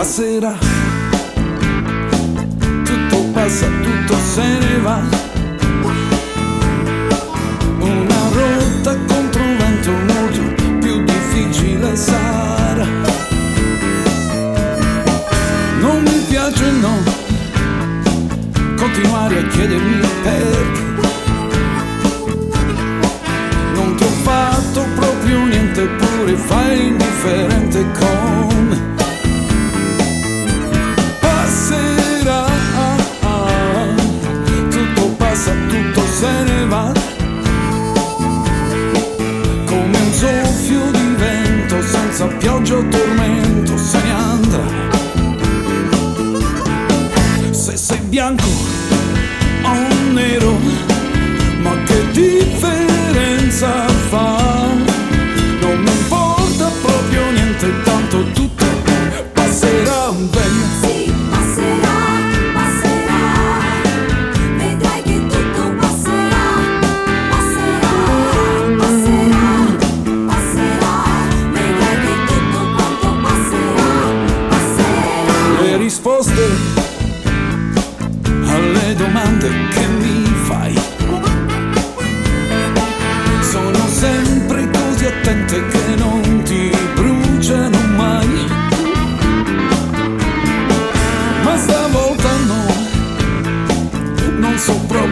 passerà. Tutto passa, tutto se ne va. Una rotta contro vento molto più difficile sarà. Non mi piace no, continuare a chiedermi perché. Bianco o nero, ma che differenza fa? Non mi importa proprio niente, tanto tutto passerà bene. Sì, passerà, passerà. Vedrai che tutto passerà, passerà, passerà, passerà. Vedrai che tutto quanto passerà, passerà. Le risposte domande che mi fai sono sempre così attente che non ti bruciano mai. Ma stavolta no, non so proprio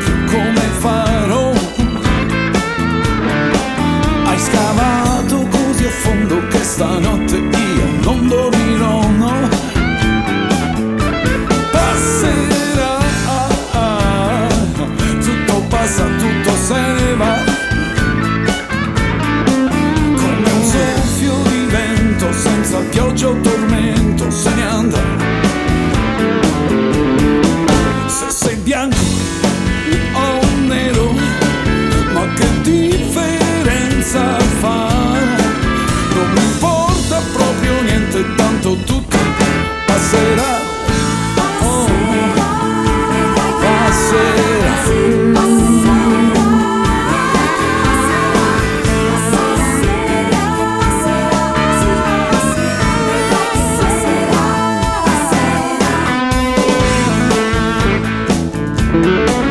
Se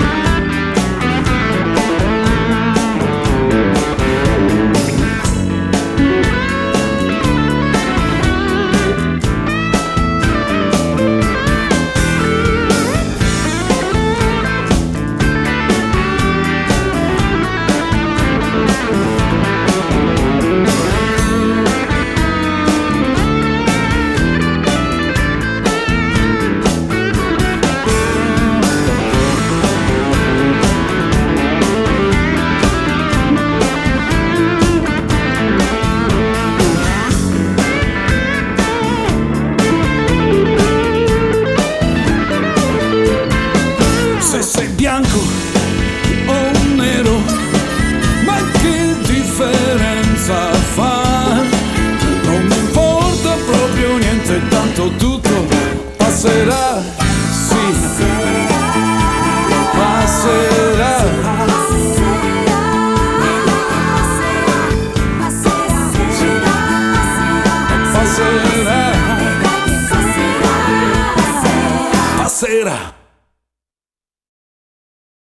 bianco o nero, ma che differenza fa? Non mi importa proprio niente, tanto tutto passerà,